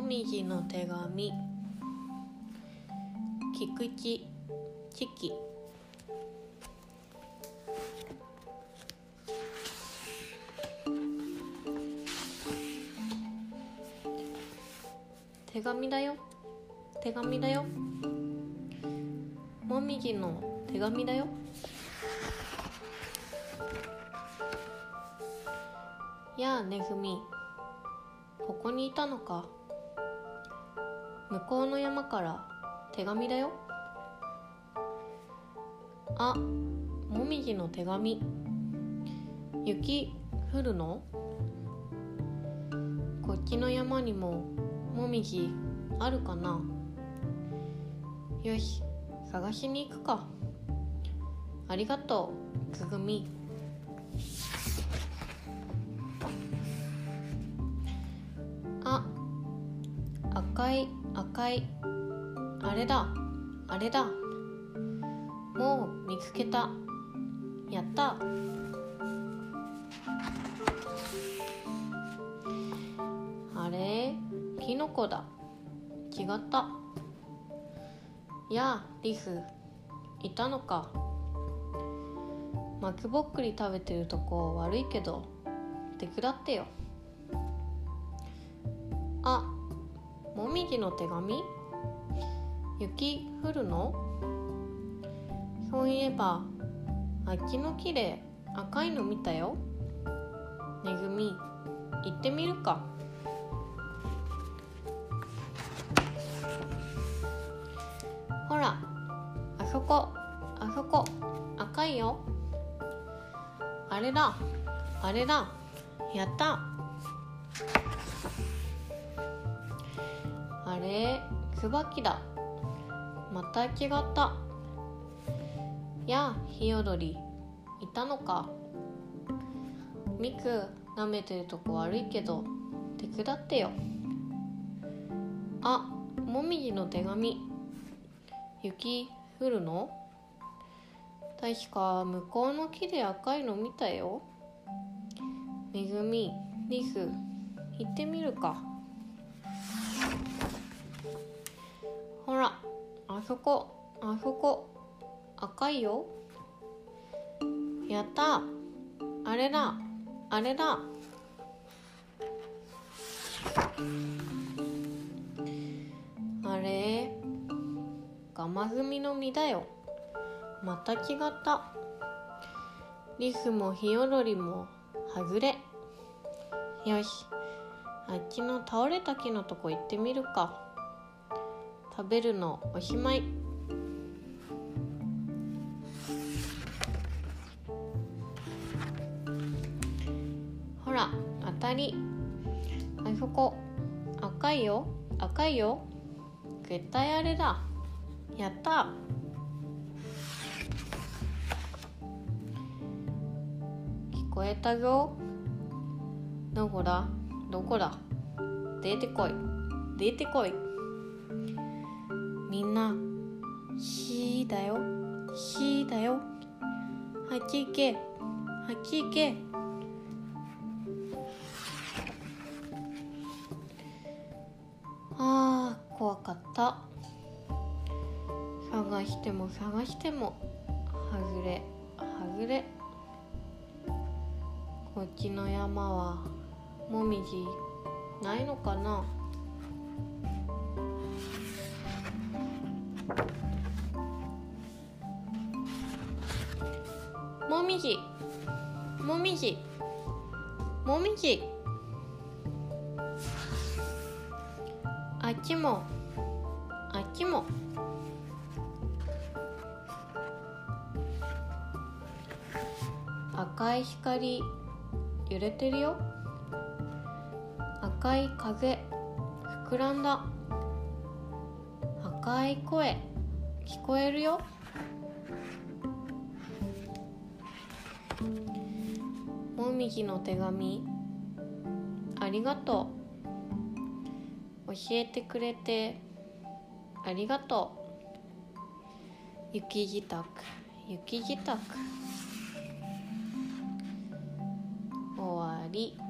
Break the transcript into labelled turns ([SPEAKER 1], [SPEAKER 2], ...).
[SPEAKER 1] もみじの手紙。菊池チキ。手紙だよ。手紙だよ。もみじの手紙だよ。やあねぐみ。ここにいたのか。向こうの山から手紙だよ。あもみじの手紙。雪降るの？こっちの山にももみじあるかな？よし探しに行くか。ありがとうつぐみ。赤い赤いあれだ。あれだ。もう見つけた。やった。あれ？キノコだ。違った。やあリスいたのか。松ぼっくり食べてるとこ悪いけど。手伝ってよ。あもみじの手紙？雪降るの？そういえばあっちの木で赤いの見たよ。ねぐみ行ってみるか。ほらあそこあそこ赤いよ。あれだあれだやった。あれ椿だ。また違った。やあひよどりいたのか。みく舐めてるとこ悪いけど手伝ってよ。あもみじの手紙。雪降るの？確か向こうの木で赤いの見たよ。めぐみリス行ってみるか。ほらあそこあそこ赤いよ。やった。あれだ。あれだ。あれガマグミの実だよ。また違った。リスもヒヨドリもはぐれ。よし。あっちの倒れた木のとこ行ってみるか。食べるのおしまい。ほら当たり。あそこ。赤いよ。赤いよ。絶対あれだ。やった。聞こえたぞ。どこだ？どこだ？出てこい。出てこい。みんなしだよ。しだよ。あっち行けあっち行けあー怖かった。探しても探してもはぐれはぐれ。こっちの山はもみじないのかな？もみじ。もみじ。もみじ。あっちも。あっちも。赤い光。揺れてるよ。赤い風。膨らんだ。赤い声。聞こえるよ。もみじの手紙。ありがとう。教えてくれて。ありがとう。雪支度雪支度終わり。